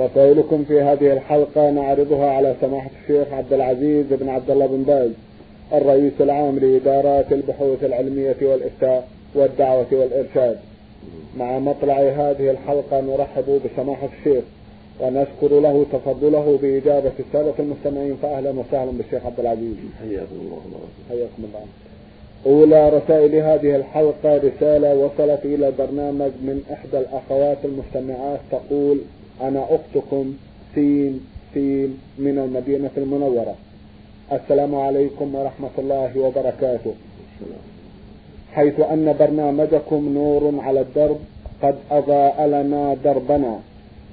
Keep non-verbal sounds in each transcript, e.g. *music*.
رسائلكم في هذه الحلقة نعرضها على سماحة الشيخ عبد العزيز بن عبد الله بن باز الرئيس العام لإدارات البحوث العلمية والإفتاء والدعوة والإرشاد. مع مطلع هذه الحلقة نرحب بسماحة الشيخ ونشكر له تفضله بإجابة السادة المستمعين فأهلا وسهلا بالشيخ عبد العزيز. حياكم الله حياكم الله. أولى رسائل هذه الحلقة رسالة وصلت إلى البرنامج من إحدى الأخوات المستمعات تقول أنا أختكم سين سين من المدينة المنورة. السلام عليكم ورحمة الله وبركاته. حيث أن برنامجكم نور على الدرب قد أضاء لنا دربنا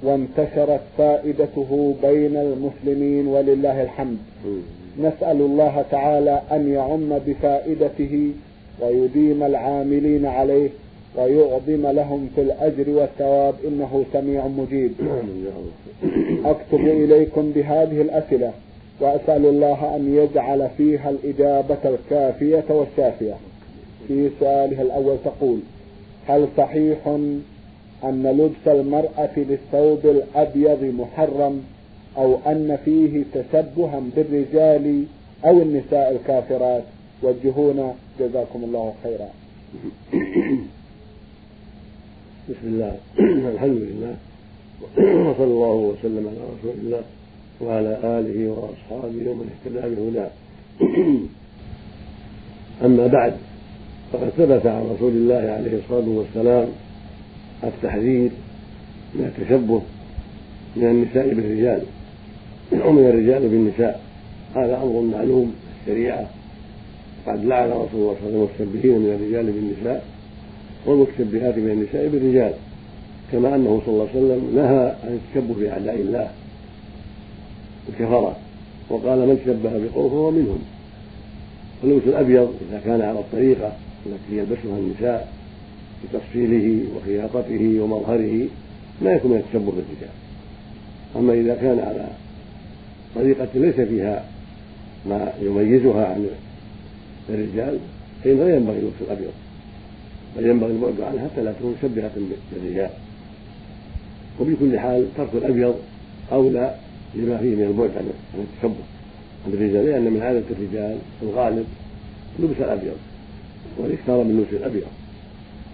وانتشرت فائدته بين المسلمين ولله الحمد. نسأل الله تعالى أن يعم بفائدته ويديم العاملين عليه ويعظم لهم في الأجر والثواب إنه سميع مجيب. أكتب إليكم بهذه الأسئلة وأسأل الله أن يجعل فيها الإجابة الكافية والشافية. في سؤالها الأول تقول هل صحيح أن لبس المرأة للثوب الأبيض محرم أو أن فيه تشبها بالرجال أو النساء الكافرات؟ وجهونا. جزاكم الله خيرا. بسم الله. *clears throat* الحمد لله. *clears throat* وصلى الله وسلم على رسول الله وعلى آله وأصحابه ومن اهتدى بهداه. *clears throat* أما بعد فقد ثبت عن رسول الله عليه الصلاة والسلام التحذير من التشبه من النساء بالرجال ومن الرجال بالنساء. هذا أمر معلوم في الشريعة قد لعن رسول الله صلى الله عليه وسلم المشبهين من الرجال بالنساء. والمتشبهات من النساء بالرجال كما أنه صلى الله عليه وسلم نهى عن التشبه بأعداء الله الكفره وقال من تشبه بقوم فهو منهم. واللبس الأبيض إذا كان على الطريقة التي يلبسها النساء بتفصيله وخياطته ومظهره ما يكون من التشبه بالرجال. أما إذا كان على طريقة ليس فيها ما يميزها عن الرجال فإن لا ينبغي لبس الأبيض. بل ينبغي البعد عنها حتى لا تكون مشبهة بالرجال. وبكل حال ترك الأبيض أولى لما فيه من البعد عن التشبه عن الرجال لأن من عادة الرجال الغالب لبس الأبيض والإكثار من لبس الأبيض.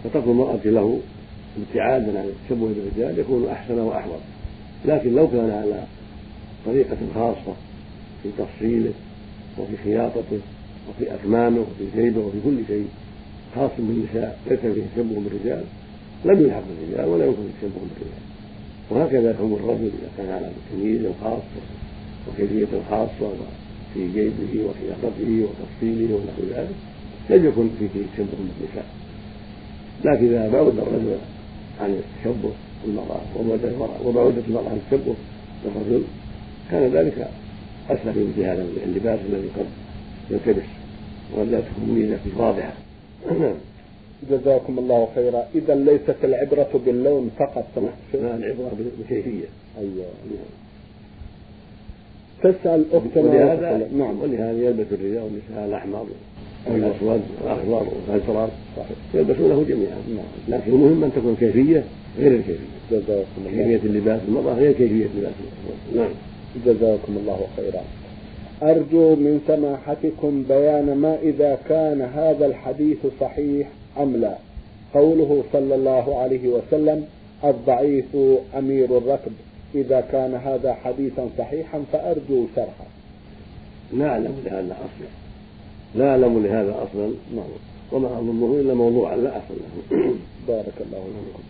فترك المرأة له ابتعادا عن التشبه بالرجال يكون أحسن وأحوط. لكن لو كان على طريقة خاصة في تفصيله وفي خياطته وفي أكمامه وفي جيبه وفي كل شيء خاص بالنساء ليس فيه تشبه بالرجال لم يلحق بالرجال ولا يمكن التشبه بالرجال وهكذا يحكم الرجل إذا كان على تمييز خاص وكيفية خاصه وفي جيبه وخياطته وتفصيله ونحو ذلك لم يكن فيه تشبه بالنساء لكن إذا بعد الرجل عن التشبه بالمراه وبعدت المرأة عن التشبه بالرجل كان ذلك اسهل في هذا اللباس الذي قد يلتبس ولا تكون ميزة واضحة. جزاكم الله خيرا. إذا ليست العبرة باللون فقط. لا العبرة بالكيفية. أيوة تسأل أختنا ولهذا نعم. ولهذا يلبس الرجال والنساء الأحمر والأسود والأخضر والأزرق. يلبسونه جميعا. نعم. لكن المهم أن تكون كيفية غير الكيفية. جزاكم الله كيفية اللباس المرأة غير كيفية لباس نعم. جزاكم الله خيرا. أرجو من سماحتكم بيان ما إذا كان هذا الحديث صحيح أم لا. قوله صلى الله عليه وسلم الضعيف أمير الركب. إذا كان هذا حديثا صحيحا فأرجو شرحه. لا أعلم لهذا أصلا. لا أعلم لهذا أصلا. وما أظنه إلا موضوعا لا أصل له. *coughs* بارك الله فيكم.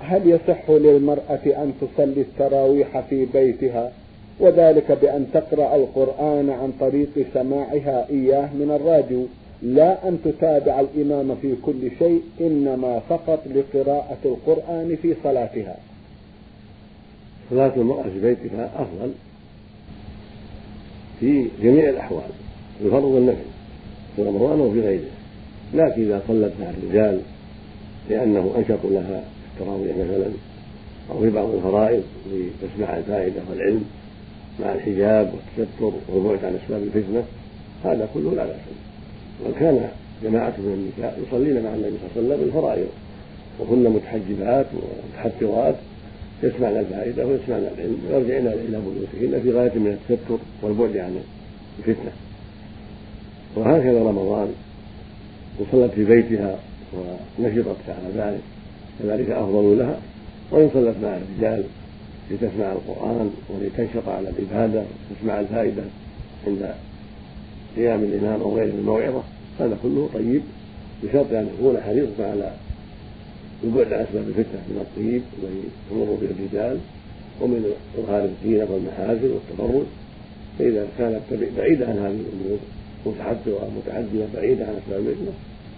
هل يصح للمرأة أن تصلي التراويح في بيتها؟ وذلك بأن تقرأ القرآن عن طريق سماعها إياه من الراديو. لا أن تتابع الإمام في كل شيء إنما فقط لقراءة القرآن في صلاتها. صلاة المرأة في بيتها أفضل في جميع الأحوال في الفرض والنفل في رمضان وفي غيره. لكن إذا صلت مع الرجال لأنه أنشط لها التراويح مثلا أو في بعض الفرائض لتسمع الفائدة والعلم. مع الحجاب والتستر والبعد عن أسباب الفتنة هذا كله لا بأس به. وإن كان جماعة من النساء يصلين مع النبي صلى الله عليه وسلم الفرائض وهن متحجبات ومتحفظات يسمعن الفائدة ويسمعن العلم ويرجعن إلى بيوتهن في غاية من التستر والبعد عن الفتنة. وهكذا رمضان إن صلت في بيتها ونشطت على ذلك كذلك أفضل لها وإن صلت مع الرجال لتسمع القرآن ولتنشط على العبادة وتسمع الفائدة عند قيام الإمام أو غيره الموعظة هذا كله طيب بشرط أن يكون حريصا على البعد عن أسباب الفتنة من الطيب الذي تمر به الرجال ومن إظهار الزينة والمحاسن والتبرج فإذا كانت بعيدة عن هذه الأمور متحدثة متعدية بعيدة عن أسباب الفتنة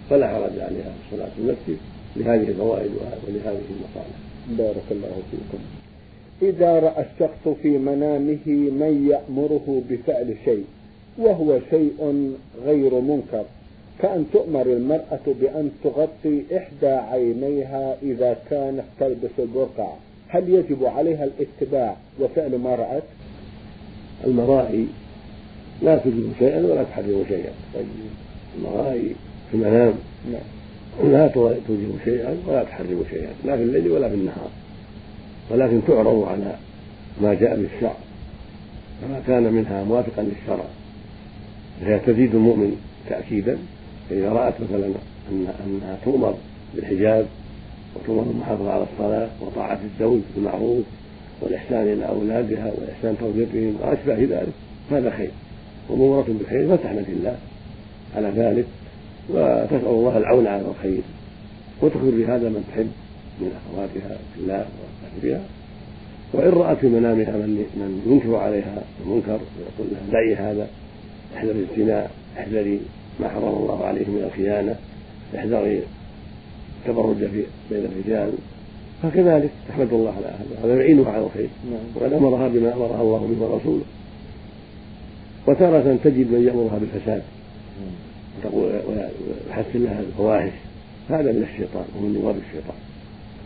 فلا حرج عليها الصلاة في المسجد لهذه الفوائد ولهذه المصالح. بارك الله فيكم. إذا رأى الشخص في منامه من يأمره بفعل شيء وهو شيء غير منكر. كأن تؤمر المرأة بأن تغطي إحدى عينيها إذا كانت تلبس البرقع. هل يجب عليها الاتباع وفعل ما رأت؟ المرائي لا تجب شيئا ولا تحرم شيئا. طيب. المرائي في المنام. نعم. لا توجب شيئا ولا تحرم شيئا. لا في الليل ولا في النهار. ولكن تعرض على ما جاء بالشرع فما كان منها موافقا للشرع. فهي تزيد المؤمن تأكيدا فإذا رأت مثلا أن أنها تؤمر بالحجاب وتؤمر بالمحافظة على الصلاة وطاعة الزوج بالمعروف والإحسان إلى أولادها وإحسان تربيتهم وأشبه ذلك. هذا خير. ومأمورة بالخير فتحمد الله على ذلك وتسأل الله العون على الخير. وتخبر بهذا من تحب. من أخواتها في الله وإن رأت في منامها من من ينكر عليها المنكر ويقول لها دعي هذا احذري الزنا احذري ما حرم الله عليه من الخيانة احذري التبرج في بين الرجال. فكذلك تحمد الله على هذا هذا يعينها على الخير. نعم. وقد أمرها بما أمرها الله به ورسوله. وتارة تجد من يأمرها بالفساد. ويحسن لها الفواحش. هذا من الشيطان ومن نواب الشيطان.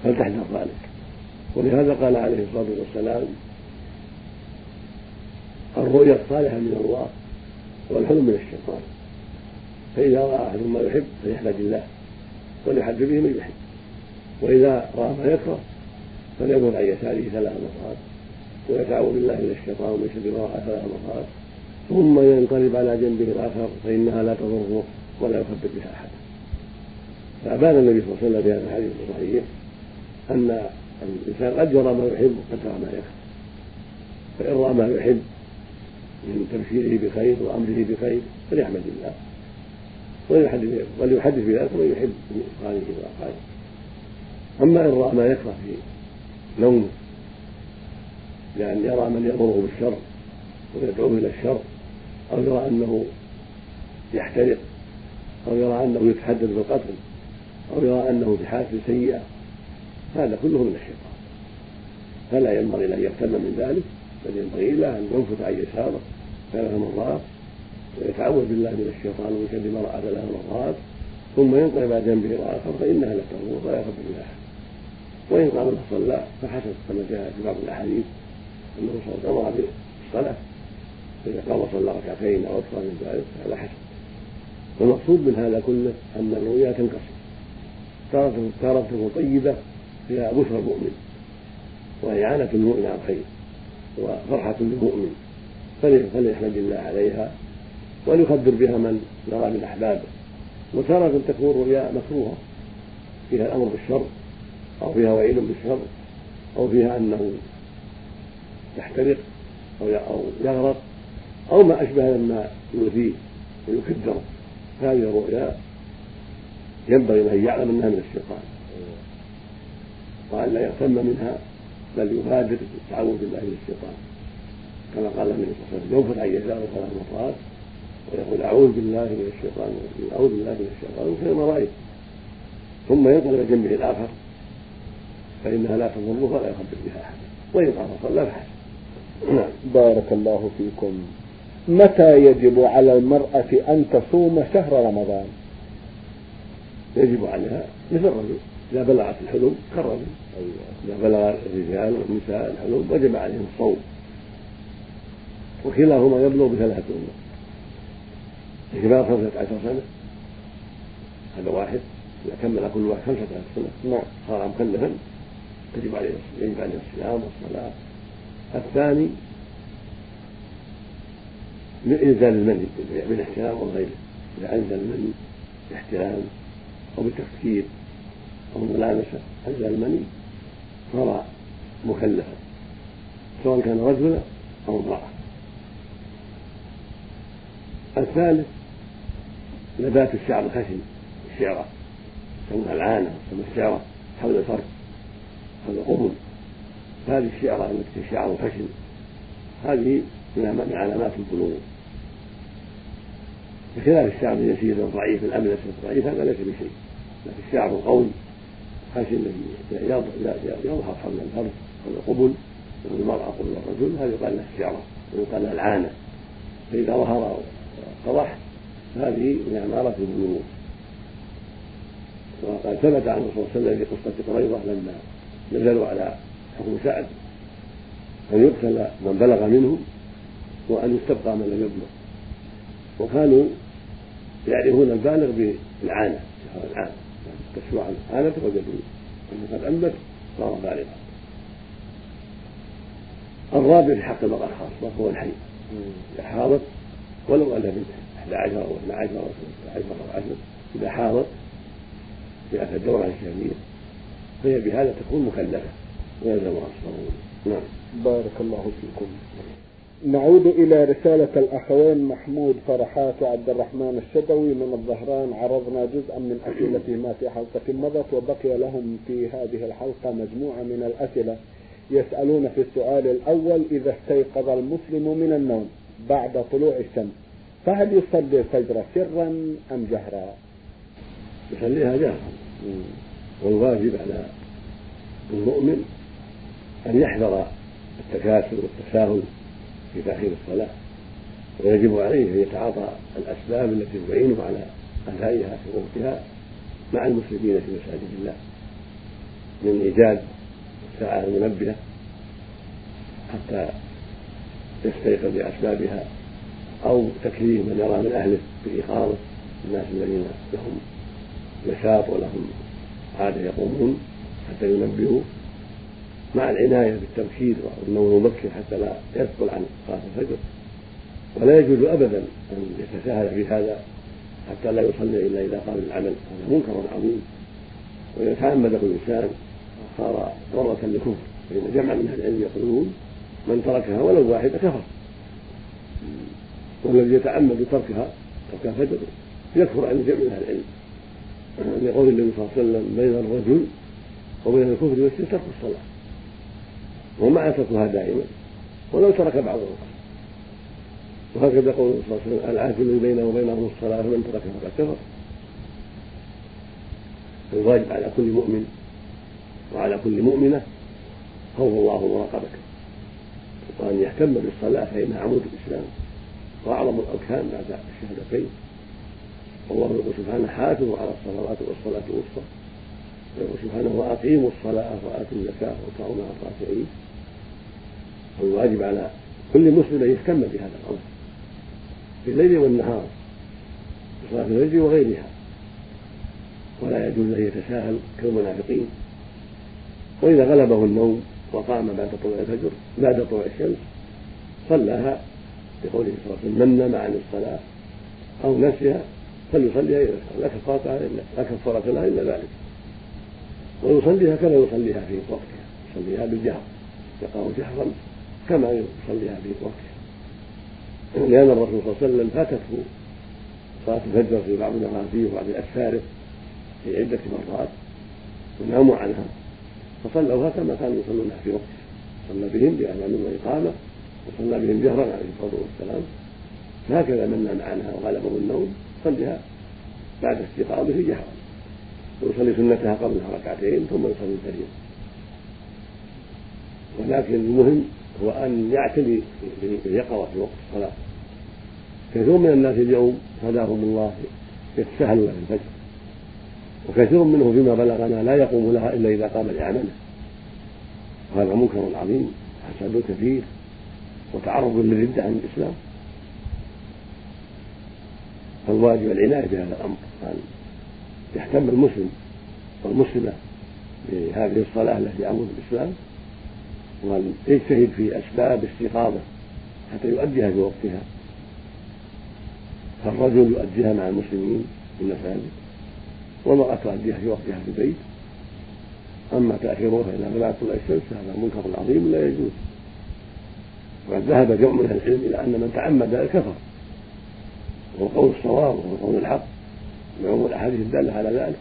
فلتحذر ذلك؟ ولهذا قال عليه الصلاة والسلام الرؤيا الصالحة من الله والحلم من الشيطان. فإذا رأى أحد ما يحب فليحمد الله وليحب به من يحب. وإذا رأى ما يكره فلينظر عن يساره ثلاث مرات ويتعوذ بالله من الشيطان ومن شر ما ثلاث مرات. ثم ينقلب على جنبه الآخر فإنها لا تضره ولا يخبر بها أحدا فأبان النبي صلى الله عليه وسلم في هذا الحديث الصحيح. أن الإنسان قد يرى ما يحب وقد يرى ما يكره فإن رأى ما يحب من تبشيره بخير وأمره بخير فليحمد الله وليحدث بذلك من يحب من إخوانه وأخوانه أما إن رأى ما يكره في نومه لأن يرى من يأمره بالشر ويدعوه إلى الشر أو يرى أنه يحترق أو يرى أنه يتحدث بالقتل أو يرى أنه في حالة سيئة هذا كله من الشيطان. فلا ينبغي له أن يهتم من ذلك بل ينبغي له أن ينفث عن يساره. ثلاث مرات ويتعوذ بالله من الشيطان ومن شر ما رأى ثلاث مرات ثم ينقلب على جنبه الآخر فإنها لا تضر ولا يخف بها أحد. وإن قام فصلى فحسب كما جاء في بعض الأحاديث أنه صلى الله عليه وسلم بالصلاة. فإذا قام صلى ركعتين أو أكثر من ذلك هذا حسن والمقصود من هذا كله أن الرؤيا تنقسم. تارة طيبة فيها بشرى المؤمن وإعانة المؤمن على الخير وفرحة للمؤمن فليحمد الله عليها وليخبر بها من يرى من أحبابه وتارة تكون رؤيا مكروهة فيها الأمر بالشر أو فيها وعيد بالشر أو فيها أنه يحترق أو يغرق أو ما أشبه مما يؤذيه ويكدر هذه الرؤيا ينبغي أن يعلم أنها من الشيطان. وأن لا يغتم منها بل يبادر بالتعوذ بالله من الشيطان. كما قال النبي صلى الله عليه وسلم ينفث عن يساره ثلاث مرات ويقول أعوذ بالله من الشيطان أعوذ بالله من الشيطان من خير ما رأيت. ثم ينقل إلى جنبه الآخر فإنها لا تضره ولا يخبر بها أحد. وإن قام صلى فحسن نعم. بارك الله فيكم. متى يجب على المرأة أن تصوم شهر رمضان؟ يجب عليها مثل الرجل. إذا بلغت الحلم كالرجل إذا بلغ الرجال والنساء الحلم وجب عليهم الصوم. وكلاهما يبلغ بثلاثة أمور. إذا خمسة عشر سنة. هذا واحد. إذا كمل كل واحد خمسة عشر سنة. نعم. صار مكلفا. يجب عليه يجب عليه الصيام والصلاة. الثاني من إنزال المني بالاحتلام وغيره إذا أنزل المني باحتلام أو بتفكير أو ملامسة أنزل المني صار مكلفا سواء كان رجلا أو امرأة. الثالث نبات الشعر الخشن الشعرة يسمونها العانة يسمونها الشعرة حول الفرد حول القبل. هذه الشعرة التي الشعر الخشن هذه من علامات البلوغ. بخلاف الشعر اليسير الضعيف الأملس الضعيف هذا ليس بشيء لكن الشعر القوي خشن الذي يظهر حول الفرد حول القبل المرأة قبل الرجل هذا يقال له الشعرة ويقال له العانة. فإذا ظهر قضح هذه من أمارة البلوغ وقد ثبت عن الرسول صلى الله عليه وسلم في قصة قريضة لما نزلوا على حكم سعد أن يقتل من بلغ منهم وأن يستبقى من لم يبلغ. وكانوا يعرفون البالغ بالعانة العانة. عن عانته وجدوا أنه قد أنبت صار بالغا. الرابع في حق المرأة خاصة هو الحي. إذا حاضت ولو أن بنت 11 أو 12 أو 13 أو 10 إذا حاضت في أثر الدورة الشهرية فهي بهذا تكون مكلفة. ويلزمها الصوم نعم. بارك الله فيكم. نعود إلى رسالة الأخوين محمود فرحات وعبد الرحمن الشدوي من الظهران عرضنا جزءا من أسئلتهما في حلقة مضت وبقي لهم في هذه الحلقة مجموعة من الأسئلة يسألون في السؤال الأول إذا استيقظ المسلم من النوم بعد طلوع الشمس فهل يصلي الفجر سرا أم جهرا؟ يصليها جهرا والواجب على المؤمن أن يحذر التكاسل والتساهل في تأخير الصلاة ويجب عليه أن يتعاطى الأسباب التي تعينه على أدائها في وقتها مع المسلمين في مساجد الله. من إيجاد الساعة المنبهة حتى يستيقظ بأسبابها أو تكليف من يرى من أهله بإيقاظه الناس الذين لهم نشاط ولهم عادة يقومون حتى ينبهوا مع العناية بالتبكير والنوم المبكر حتى لا يثقل عن صلاة الفجر. ولا يجوز أبدا أن يتساهل في هذا حتى لا يصلي إلا إذا قام العمل هذا منكر عظيم. وإذا تعمده الإنسان صار ضرة للكفر فإن جمع من أهل العلم يقولون من تركها ولو واحدة كفر. والذي يتعمد تركها ترك الفجر يكفر عن جمع من أهل العلم. لقول النبي صلى الله عليه وسلم بين الرجل وبين الكفر والشرك ترك الصلاة. ومع تركها دائما. ولو ترك بعض الأوقات وهكذا قول صلى الله عليه وسلم العهد الذي بينه وبينهم الصلاة فمن تركها فقد كفر. فالواجب على كل مؤمن وعلى كل مؤمنة خوف الله ومراقبته وأن يهتم بالصلاة فإنها عمود الإسلام. وأعظم الأركان بعد الشهادتين. والله يقول سبحانه حافظوا على الصلوات والصلاة الوسطى. ويقول سبحانه وأقيموا الصلاة وآتوا الزكاة واركعوا مع الراكعين والواجب على كل مسلم أن يهتم بهذا الأمر. في الليل والنهار في صلاة الفجر وغيرها. ولا يجوز أن يتساهل كالمنافقين. وإذا غلبه النوم وقام بعد طلوع الفجر بعد طلوع الشمس صلاها بقوله صلى الله عليه وسلم من نام عن الصلاة أو نسيها فليصليها إذا لا كفارة لا كفارة لها إلا ذلك. ويصليها كما يصليها في وقتها. يصليها بالجهر يقرأ جهرا. كما يصليها في وقتها لأن الرسول صلى الله عليه وسلم فاتته صلاة الفجر في بعض المغازي وبعض الأسفاره في عدة مرات وناموا عنها. فصلوها كما كانوا يصلونها في وقتها صلى بهم بأذان وإقامة وصلى بهم جهرا عليه الصلاة والسلام. فهكذا من نام عنها وغلبه النوم صليها بعد استيقاظه جهرا. ويصلي سنتها قبلها ركعتين ثم يصلي الفريضة ولكن المهم هو أن يعتني باليقظة في وقت الصلاة كثير من الناس اليوم هداهم الله يتساهلون في الفجر. وكثير منه فيما بلغنا لا يقوم لها إلا إذا قام لاعمله وهذا منكر عظيم فساد كثير وتعرض للردة عن الإسلام. فالواجب العناية بهذا الأمر أن يهتم المسلم والمسلمة بهذه الصلاة التي أمر بالإسلام وأن يجتهد في أسباب استيقاظه حتى يؤديها في وقتها. فالرجل يؤديها مع المسلمين في المساجد والمرأة تؤديها في وقتها في البيت. أما تأخيرها إلى بلاغ طلوع الشمس فهذا منكر عظيم لا يجوز. وقد ذهب جمع من العلم إلى أن من تعمد كفر وهو قول الصواب وهو قول الحق. بعموم الأحاديث الدالة على ذلك.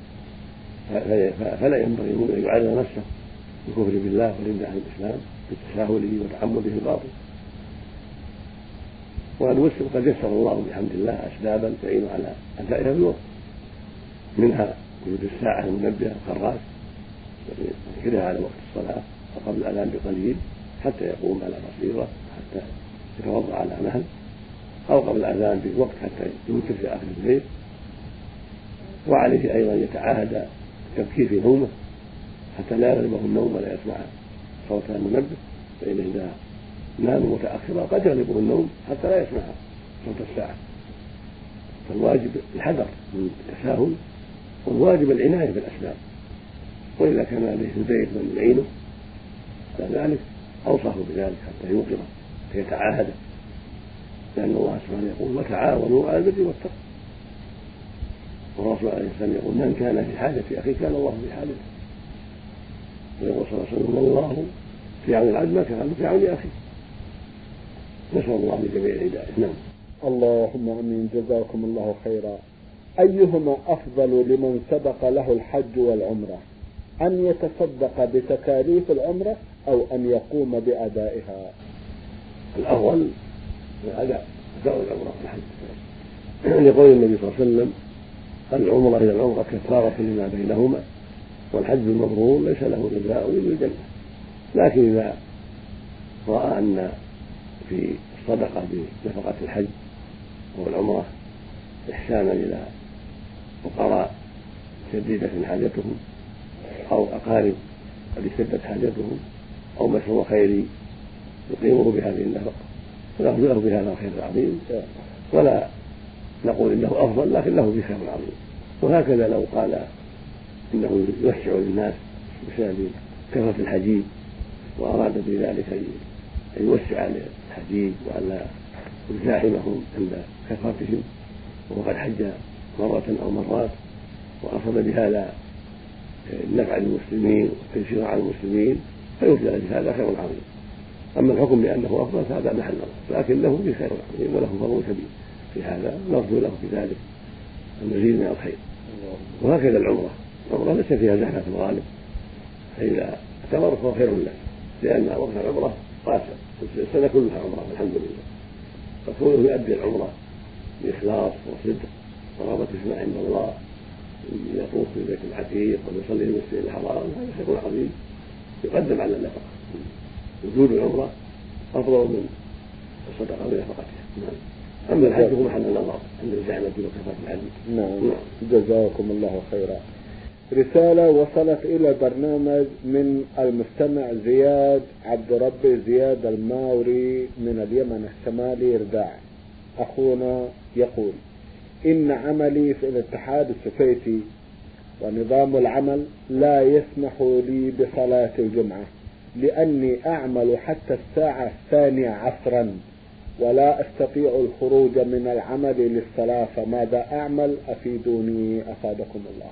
فلا ينبغي أن يعرض نفسه. بالكفر بالله والردة عن الإسلام بتساهله وتعمده الباطل. والوسل قد يسر الله بحمد الله أسبابا تعين على أدائها بالوقت منها وجود الساعة المنبهة الخراس يذكرها على وقت الصلاة وقبل الأذان بقليل حتى يقوم على بصيرة حتى يتوضأ على مهل أو قبل الأذان بوقت حتى يوتر في آخر الليل وعليه أيضا يتعاهد التبكير في نومه حتى لا يغلبه النوم ولا يسمع صوت المنبه فإنه إذا نام متأخرا قد يغلبه النوم حتى لا يسمع صوت الساعة. فالواجب الحذر من التساهل والواجب العناية بالأسباب. وإذا كان في البيت من يعينه على ذلك أوصاه بذلك حتى يوقظه فيتعاهده لأن الله سبحانه يقول وتعاونوا على البر والتقوى. والرسول عليه السلام يقول من كان في حاجة أخيه كان الله في حاجته. ويقول صلى الله عليه وسلم الله في عون العبد ما كان في عون أخيه. نسأل الله لجميع الهداية. نعم. اللهم أمين. جزاكم الله خيرا. أيهما أفضل لمن سبق له الحج والعمرة؟ أن يتصدق بتكاليف العمرة أو أن يقوم بأدائها؟ الافضل الاداء أداء العمرة والحج لقول النبي صلى الله عليه وسلم العمرة إلى العمرة كفارة لما بينهما. والحج المبرور ليس له جزاء إلا الجنة. لكن إذا رأى أن في الصدقة بنفقة الحج والعمره إحسانا إلى فقراء شديدة حاجتهم أو أقارب قد اشتدت حاجتهم أو مشروع خيري يقيمه بهذه النفقة. فله له بهذا الخير العظيم. ولا نقول إنه أفضل لكن له به خير عظيم. وهكذا لو قال إنه يوسع للناس بسبب كثرة الحجيج وأراد بذلك أن يوسع للحجيج وألا يزاحمهم عند كثرتهم. وقد حج مرة أو مرات وقصد بهذا النفع للمسلمين والتيسير على المسلمين فيرجى هذا خير عظيم. أما الحكم بأنه أفضل فهذا محل نظر لكن له في خير عظيم وله فضل كبير في هذا نرجو له في ذلك المزيد من الخير. وهكذا العمرة. العمره ليس فيها زحمة في الغالب. فإذا اعتمر فهو خير له لأن وقت العمرة قاسم السنة كلها عمرة الحمد لله. فكونه يؤدي العمرة بإخلاص وصدق ورغبة فيما عند الله يطوف في البيت العتيق ويصلي في المسجد الحرام هذا خير عظيم. يقدم على النفقة. وجود العمرة أفضل من الصدقة بنفقتها نعم. أما الحج هو محل النظر عند الزعمه وكفاءه الحج نعم. نعم. جزاكم الله خيرا. رسالة وصلت إلى برنامج من المستمع زياد عبد ربي زياد الماوري من اليمن الشمالي رداع. أخونا يقول إن عملي في الاتحاد السوفيتي ونظام العمل لا يسمح لي بصلاة الجمعة لأني أعمل حتى الساعة الثانية عصرا ولا أستطيع الخروج من العمل للصلاة فماذا أعمل؟ أفيدوني أفادكم الله.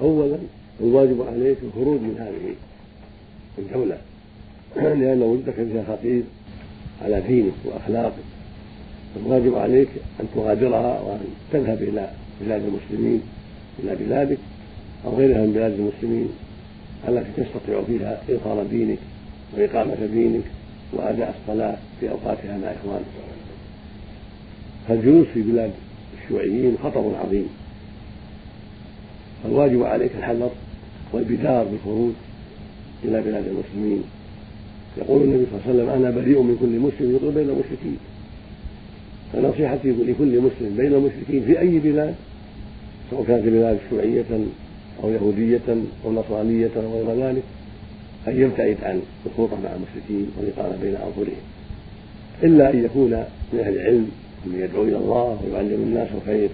أولا الواجب عليك الخروج من هذه الجولة لأن وجودك فيها خطير على دينك وأخلاقك. الواجب عليك أن تغادرها وأن تذهب إلى بلاد المسلمين إلى بلادك أو غيرها من بلاد المسلمين التي تستطيع فيها إظهار دينك وإقامة دينك وأداء الصلاة في أوقاتها مع إخوانك. فالجلوس في بلاد الشيوعيين خطر عظيم. فالواجب عليك الحذر والبدار بالخروج إلى بلاد المسلمين. يقول النبي صلى الله عليه وسلم أنا بريء من كل مسلم يطلب بين المشركين. فنصيحتي لكل مسلم بين المشركين في أي بلاد سواء كانت بلاد شيوعية أو يهودية أو نصرانية أو غير ذلك أن يبتعد عن الخوطة مع المشركين والإقامة بين أظهرهم إلا أن يكون من أهل العلم ومن يدعو إلى الله ويعلم الناس الخير.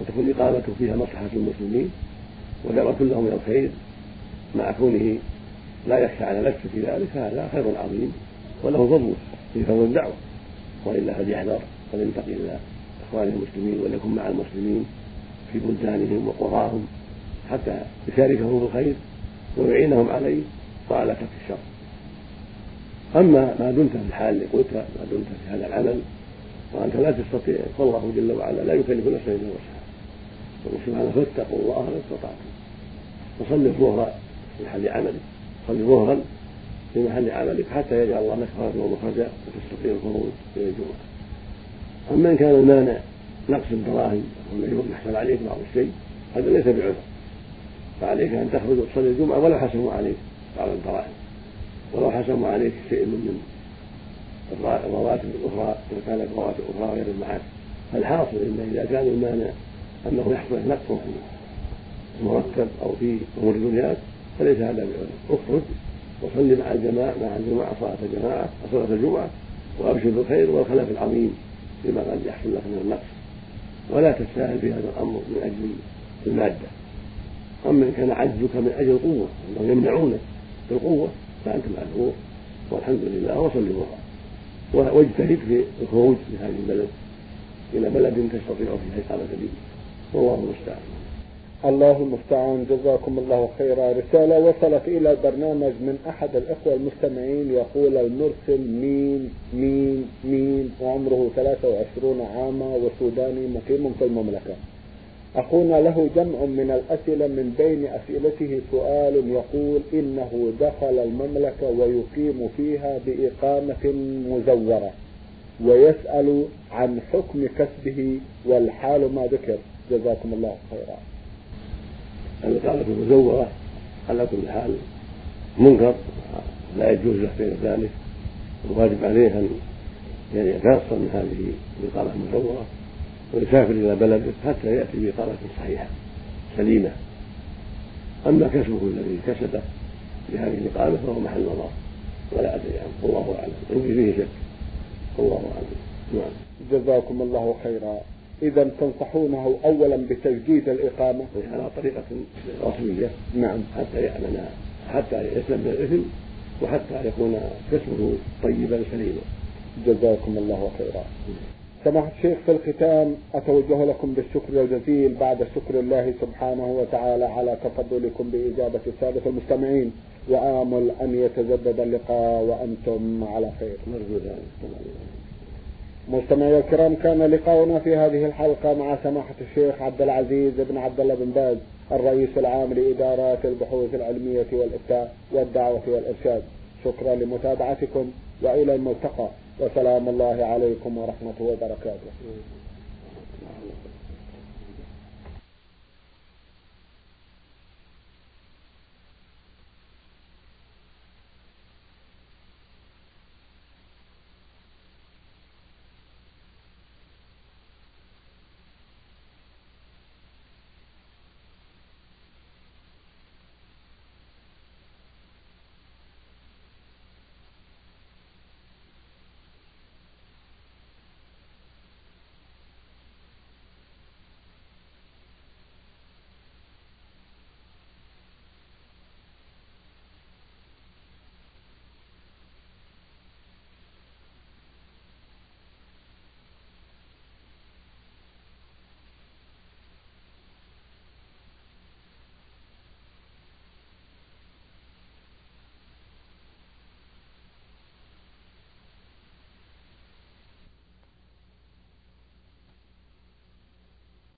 وتكون إقامته فيها مصلحة المسلمين ودعوة لهم إلى الخير مع كونه لا يخشى على نفسه في ذلك هذا خير عظيم وله فضل في فضل الدعوة. وإلا فليحذر ولينتقي إلى إخوانه المسلمين وليكن مع المسلمين في بلدانهم وقراهم حتى يشاركهم في الخير ويعينهم عليه وعلى كف الشر. أما ما دمت في الحال اللي قلت ما دمت في هذا العمل وأنت لا تستطيع فالله جل وعلا لا يكلف نفسا إلا وسعها. يقول سبحانه فاتقوا الله ما استطعتم. وصل الظهر في محل عملك صل ظهرا في محل عملك حتى يجعل الله لك خرجا ومخرجا وتستطيع الخروج إلى الجمعة. أما إن كان المانع نقص الدراهم أو يحصل عليك بعض الشيء هذا ليس بعذر. فعليك أن تخرج وتصلي الجمعة ولو حسموا عليك بعض الدراهم. ولو حسموا عليك شيء من الرواتب الأخرى إذا كانت رواتب أخرى غير المعاش فالحاصل إن إذا كان المانع أنه يحصل نقص في المرتب أو في أمور الدنيا فليس هذا بعذر. أخرج وصل مع الجماعة مع الجماعة صلاة الجماعة وصلاة الجمعة وأبشر بالخير والخلاف العظيم فيما قد يحصل لك من النقص. ولا تستاهل في هذا الأمر من أجل المادة. أما إن كان عجزك من أجل القوة أنهم يمنعونك بالقوة فأنت معذور. والحمد لله وصل ظهرا واجتهد في الخروج من هذه البلد إلى بلد تستطيع فيها إقامة دينك والله المستعان. الله المستعان. جزاكم الله خيرا. رسالة وصلت إلى البرنامج من أحد الإخوة المستمعين يقول المرسل مين مين مين وعمره 23 عاما وسوداني مقيم في المملكة. أخونا له جمع من الأسئلة من بين أسئلته سؤال يقول إنه دخل المملكة ويقيم فيها بإقامة مزورة ويسأل عن حكم كسبه والحال ما ذكر. جزاكم الله خيرا. الإقامة المزورة على كل حال منكر لا يجوز له بين ذلك الواجب عليه أن يعني يتنصل من هذه الإقامة المزورة ويسافر إلى بلده حتى يأتي بإقامة صحيحة سليمة. أما كسبه الذي كسبه بهذه الإقامة فهو محل نظر ولا أدري عنه. والله أعلم. عندي فيه شك والله أعلم. نعم. جزاكم الله خيرا. إذا تنصحونه أولا بتجديد الإقامة. على طريقة رسمية نعم. حتى يعلن حتى يسلم من الإثم وحتى يكون كسبه طيبا سليما. جزاكم الله خيرا. سماحة الشيخ في الختام أتوجه لكم بالشكر الجزيل بعد شكر الله سبحانه وتعالى على تفضلكم بإجابة السادة المستمعين. وآمل أن يتجدد اللقاء وأنتم على خير. نرجو ذلك. مستمعي الكرام كان لقاؤنا في هذه الحلقة مع سماحة الشيخ عبد العزيز بن عبد الله بن باز الرئيس العام لإدارات البحوث العلمية والإفتاء والدعوة والإرشاد. شكرا لمتابعتكم وإلى الملتقى وسلام الله عليكم ورحمة وبركاته.